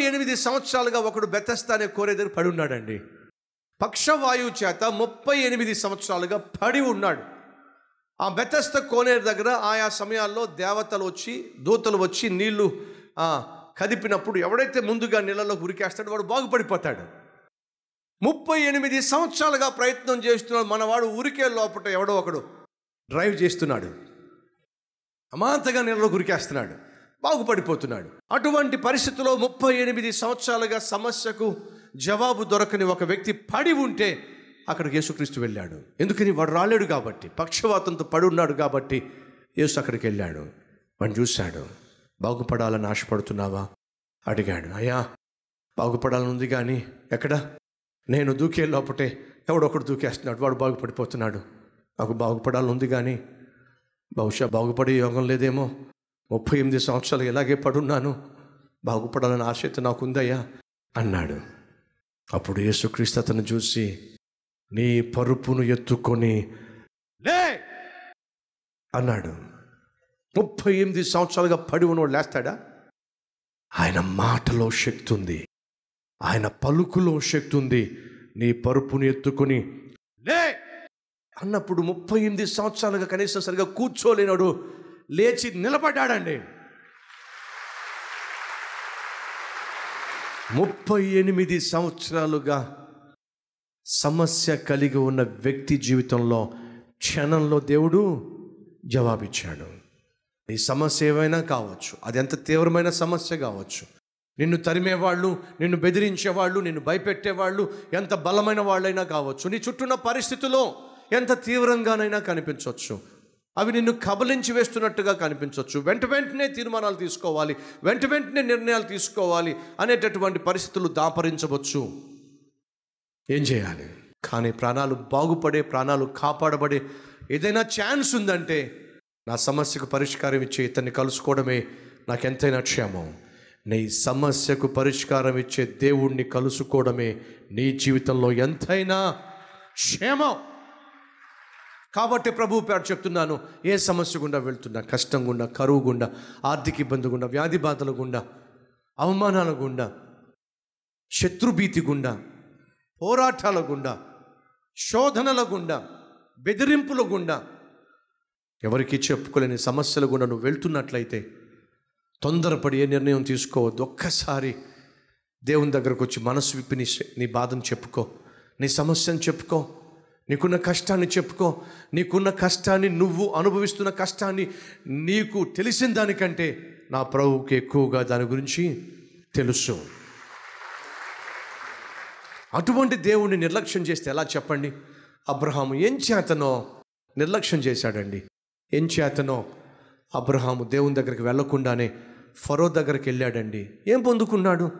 ఎనిమిది సంవత్సరాలుగా ఒకడు బెతస్తా అనే కోరే దగ్గర పడి ఉన్నాడండి. పక్షవాయువు చేత ముప్పై ఎనిమిది సంవత్సరాలుగా పడి ఉన్నాడు. ఆ బెతస్త కోనేరు దగ్గర ఆయా సమయాల్లో దేవతలు వచ్చి దూతలు వచ్చి నీళ్ళు కదిపినప్పుడు ఎవడైతే ముందుగా నీళ్ళలో ఉరికేస్తాడో వాడు బాగుపడిపోతాడు. ముప్పై ఎనిమిది సంవత్సరాలుగా ప్రయత్నం చేస్తున్నాడు. మనవాడు ఊరికే లోపల ఎవడో ఒకడు డ్రైవ్ చేస్తున్నాడు. అమాంతగా నీళ్ళలో గురికేస్తున్నాడు బాగుపడిపోతున్నాడు. అటువంటి పరిస్థితిలో ముప్పై ఎనిమిది సంవత్సరాలుగా సమస్యకు జవాబు దొరకని ఒక వ్యక్తి పడి ఉంటే అక్కడికి యేసుక్రీస్తు వెళ్ళాడు. ఎందుకని? వాడు రాలేడు కాబట్టి పక్షవాతంతో పడి ఉన్నాడు కాబట్టి యేసు అక్కడికి వెళ్ళాడు. వాడిని చూశాడు. బాగుపడాలని ఆశపడుతున్నావా? అడిగాడు. అయ్యా బాగుపడాలని ఉంది కానీ ఎక్కడ? నేను దూకే లోపటే ఎవడొకడు దూకేస్తున్నాడు. వాడు బాగుపడిపోతున్నాడు. నాకు బాగుపడాలని ఉంది కానీ బహుశా బాగుపడే యోగం లేదేమో. ముప్పై ఎనిమిది సంవత్సరాలు ఇలాగే పడున్నాను. బాగుపడాలని ఆశయత నాకు నాకుందయ్యా అన్నాడు. అప్పుడు యేసుక్రీస్తు అతను చూసి నీ పరుపును ఎత్తుకొని లే! అన్నాడు. ముప్పై ఎనిమిది సంవత్సరాలుగా పడి ఉన్నవాడు లేస్తాడా? ఆయన మాటలో శక్తి ఉంది. ఆయన పలుకులో శక్తి ఉంది. నీ పరుపును ఎత్తుకొని లే! అన్నప్పుడు ముప్పై ఎనిమిది సంవత్సరాలుగా కనీసం సరిగా కూర్చోలేనాడు లేచి నిలబడ్డాడండి. ముప్పై ఎనిమిది సంవత్సరాలుగా సమస్య కలిగి ఉన్న వ్యక్తి జీవితంలో క్షణంలో దేవుడు జవాబిచ్చాడు. ఈ సమస్య ఏమైనా కావచ్చు అది ఎంత తీవ్రమైన సమస్య కావచ్చు. నిన్ను తరిమేవాళ్ళు నిన్ను బెదిరించేవాళ్ళు నిన్ను భయపెట్టేవాళ్ళు ఎంత బలమైన వాళ్ళైనా కావచ్చు. నీ చుట్టూన్న పరిస్థితుల్లో ఎంత తీవ్రంగానైనా కనిపించవచ్చు. అవి నిన్ను కబలించి వేస్తున్నట్టుగా కనిపించవచ్చు వెంట వెంటనే తీర్మానాలు తీసుకోవాలి. వెంట వెంటనే నిర్ణయాలు తీసుకోవాలి అనేటటువంటి పరిస్థితులు దాపరించవచ్చు. ఏం చేయాలి? కానీ ప్రాణాలు బాగుపడే ప్రాణాలు కాపాడబడే ఏదైనా ఛాన్స్ ఉందంటే నా సమస్యకు పరిష్కారం ఇచ్చే ఇతన్ని కలుసుకోవడమే నాకెంతైనా క్షేమం. నీ సమస్యకు పరిష్కారం ఇచ్చే దేవుణ్ణి కలుసుకోవడమే నీ జీవితంలో ఎంతైనా క్షేమం. కాబట్టి ప్రభు పేరు చెప్తున్నాను ఏ సమస్య గుండా వెళ్తున్నా కష్టం గుండా కరువు గుండా ఆర్థిక ఇబ్బంది గుండా వ్యాధి బాధల గుండా అవమానాల గుండా శత్రుభీతి గుండా పోరాటాల గుండా శోధనల గుండా బెదిరింపుల గుండా ఎవరికి చెప్పుకోలేని సమస్యల గుండా నువ్వు వెళ్తున్నట్లయితే తొందరపడి ఏ నిర్ణయం తీసుకోవద్దు. ఒక్కసారి దేవుని దగ్గరకు వచ్చి మనసు విప్పి నీ నీ బాధను చెప్పుకో నీ సమస్యను చెప్పుకో. నీకున్న కష్టాన్ని చెప్పుకో. నీకున్న కష్టాన్ని నువ్వు అనుభవిస్తున్న కష్టాన్ని నీకు తెలిసిన దానికంటే నా ప్రభువుకి ఎక్కువగా దాని గురించి తెలుసు. అటువంటి దేవుణ్ణి నిర్లక్ష్యం చేస్తే ఎలా చెప్పండి? అబ్రహాము ఏం చేతనో నిర్లక్ష్యం చేశాడండి. ఏం చేతనో? అబ్రహాము దేవుని దగ్గరికి వెళ్ళకుండానే ఫరో దగ్గరికి వెళ్ళాడండి. ఏం పొందుకున్నాడు?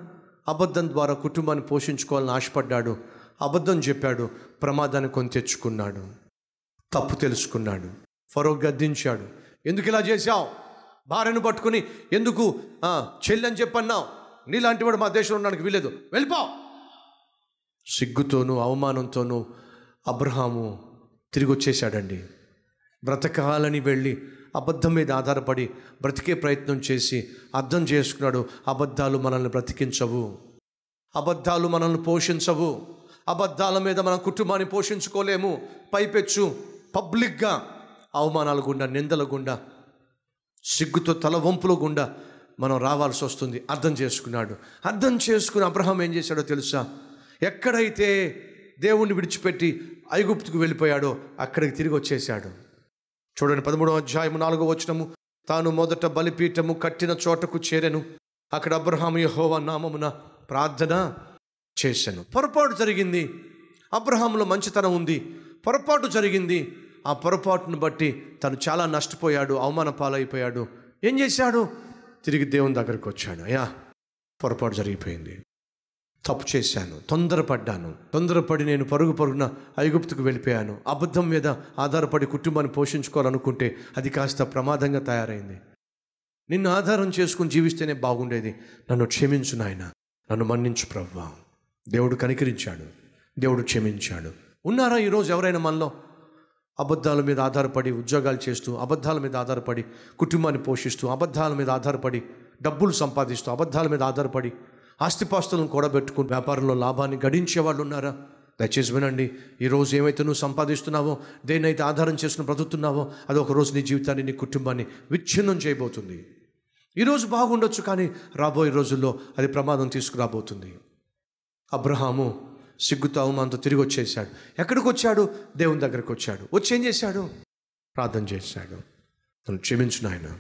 అబద్ధం ద్వారా కుటుంబాన్ని పోషించుకోవాలని ఆశపడ్డాడు. అబద్ధం చెప్పాడు ప్రమాదాన్ని కొని తెచ్చుకున్నాడు. తప్పు తెలుసుకున్నాడు. ఫరో గద్దించాడు. ఎందుకు ఇలా చేశావు? భార్యను పట్టుకుని ఎందుకు ఆ, చెల్లి అని చెప్పన్నావు? నీలాంటి వాడు మా దేశంలో ఉండడానికి వీలేదు వెళ్ళిపో! సిగ్గుతోనూ అవమానంతోనూ అబ్రహాము తిరిగి వచ్చేసాడండి బ్రతకాలని వెళ్ళి అబద్ధం మీద ఆధారపడి బ్రతికే ప్రయత్నం చేసి అర్థం చేసుకున్నాడు అబద్ధాలు మనల్ని బ్రతికించవు. అబద్ధాలు మనల్ని పోషించవు. అబద్ధాల మీద మన కుటుంబాన్ని పోషించుకోలేము. పైపెచ్చు. పబ్లిక్గా. అవమానాల గుండా నిందల గుండా. సిగ్గుతో తల వంపుల గుండా మనం రావాల్సి వస్తుంది. అర్థం చేసుకున్నాడు. అర్థం చేసుకుని అబ్రహాం ఏం చేశాడో తెలుసా? ఎక్కడైతే దేవుణ్ణి విడిచిపెట్టి ఐగుప్తుకు వెళ్ళిపోయాడో అక్కడికి తిరిగి వచ్చేసాడు చూడండి పదమూడవ అధ్యాయము నాలుగో వచనము. తాను మొదట బలిపీఠము కట్టిన చోటకు చేరెను. అక్కడ అబ్రహాం యహోవ నామమున ప్రార్థన. చేశాను. పొరపాటు జరిగింది. అబ్రహాంలో మంచితనం ఉంది. పొరపాటు జరిగింది. ఆ పొరపాటును బట్టి తను చాలా నష్టపోయాడు అవమాన పాలైపోయాడు ఏం చేశాడు? తిరిగి దేవుని దగ్గరికి వచ్చాడు. అయ్యా పొరపాటు జరిగిపోయింది. తప్పు చేశాను. తొందరపడ్డాను. తొందరపడి నేను పరుగు పరుగున ఐగుప్తుకు వెళ్ళిపోయాను. అబద్ధం మీద ఆధారపడి కుటుంబాన్ని పోషించుకోవాలనుకుంటే అది కాస్త ప్రమాదంగా తయారైంది. నిన్ను ఆధారం చేసుకుని జీవిస్తేనే బాగుండేది. నన్ను క్షమించు నాయన. నన్ను మన్నించు ప్రభావం దేవుడు కనికరించాడు. దేవుడు క్షమించాడు. ఉన్నారా ఈరోజు ఎవరైనా మనలో? అబద్ధాల మీద ఆధారపడి ఉద్యోగాలు చేస్తూ అబద్ధాల మీద ఆధారపడి కుటుంబాన్ని పోషిస్తూ అబద్ధాల మీద ఆధారపడి డబ్బులు సంపాదిస్తూ అబద్ధాల మీద ఆధారపడి ఆస్తిపాస్తులను కూడబెట్టుకుని వ్యాపారంలో లాభాన్ని గడించే వాళ్ళు ఉన్నారా? దయచేసి వినండి. ఈరోజు ఏమైతే నువ్వు సంపాదిస్తున్నావో దేన్నైతే ఆధారం చేసుకుని బ్రతుకుతున్నావో అది ఒకరోజు నీ జీవితాన్ని నీ కుటుంబాన్ని విచ్ఛిన్నం చేయబోతుంది. ఈరోజు బాగుండొచ్చు కానీ రాబోయే రోజుల్లో అది ప్రమాదం తీసుకురాబోతుంది. అబ్రహాము సిగ్గుతో అవమానంతో తిరిగి వచ్చేసాడు ఎక్కడికి వచ్చాడు దేవుని దగ్గరికి వచ్చాడు వచ్చి ఏం చేశాడు? ప్రార్థన చేశాడు. నన్ను క్షమించు నాయన.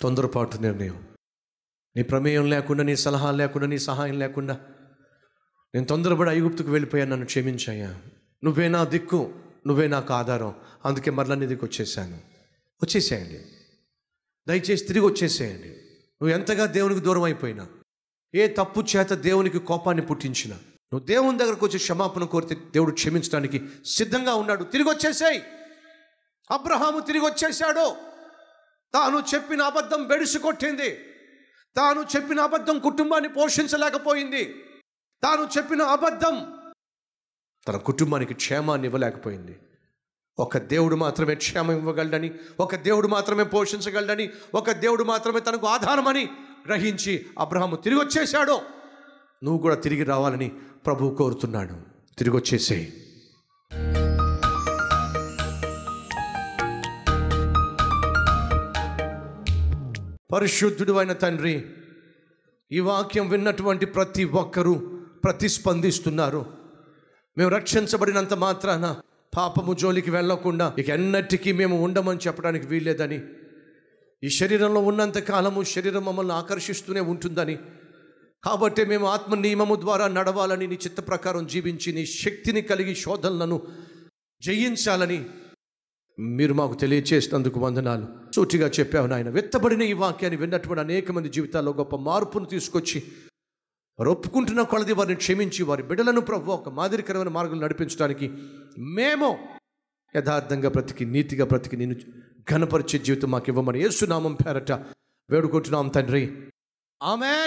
తొందరపాటు నిర్ణయం. నీ ప్రమేయం లేకుండా నీ సలహా లేకుండా నీ సహాయం లేకుండా నేను తొందరపడి ఐగుప్తుకు వెళ్ళిపోయాను నన్ను క్షమించాయా నువ్వే నా దిక్కు నువ్వే నాకు ఆధారం. అందుకే మరలా నీ దిక్కు వచ్చేసాను వచ్చేసేయండి. దయచేసి తిరిగి వచ్చేసేయండి. నువ్వు ఎంతగా దేవునికి దూరం అయిపోయినా ఏ తప్పు చేత దేవునికి కోపాన్ని పుట్టించినా నువ్వు దేవుని దగ్గరకు వచ్చి క్షమాపణ కోరితే దేవుడు క్షమించడానికి సిద్ధంగా ఉన్నాడు. తిరిగి వచ్చేసాయి. అబ్రహాము తిరిగి వచ్చేసాడు తాను చెప్పిన అబద్ధం బెడిసి కొట్టింది తాను చెప్పిన అబద్ధం కుటుంబాన్ని పోషించలేకపోయింది. తాను చెప్పిన అబద్ధం తన కుటుంబానికి క్షేమాన్ని ఇవ్వలేకపోయింది. ఒక దేవుడు మాత్రమే క్షేమం ఇవ్వగలడని ఒక దేవుడు మాత్రమే పోషించగలడని ఒక దేవుడు మాత్రమే తనకు ఆధారమని గ్రహించి అబ్రహాము తిరిగి వచ్చేసాడు నువ్వు కూడా తిరిగి రావాలని ప్రభువు కోరుతున్నాడు. తిరిగి వచ్చేసేయి పరిశుద్ధుడు అయిన తండ్రి ఈ వాక్యం విన్నటువంటి ప్రతి ఒక్కరూ ప్రతిస్పందిస్తున్నారు. మేము రక్షించబడినంత మాత్రాన పాపము జోలికి వెళ్ళకుండా ఇక ఎన్నటికీ మేము ఉండమని చెప్పడానికి వీల్లేదని ఈ శరీరంలో ఉన్నంత కాలము శరీరం మమ్మల్ని ఆకర్షిస్తూనే ఉంటుందని. కాబట్టి మేము ఆత్మ నియమము ద్వారా నడవాలని నీ చిత్త ప్రకారం జీవించి నీ శక్తిని కలిగి శోధనలను జయించాలని మీరు మాకు తెలియచేసినందుకు వందనాలు. సూటిగా చెప్పావు నాయన వెత్తబడిన ఈ వాక్యాన్ని విన్నటువంటి అనేక మంది జీవితాల్లో గొప్ప మార్పును తీసుకొచ్చి వారు ఒప్పుకుంటున్న కొలది వారిని క్షమించి వారి బిడ్డలను ప్రభు ఒక మాదిరికరమైన మార్గం నడిపించడానికి మేము యథార్థంగా బ్రతికి నీతిగా బ్రతికి నేను ఘనపరిచే జీవితం మాకు ఇవ్వమని ఏసునామం పేరట వేడుకుంటున్నాం తండ్రి. ఆమె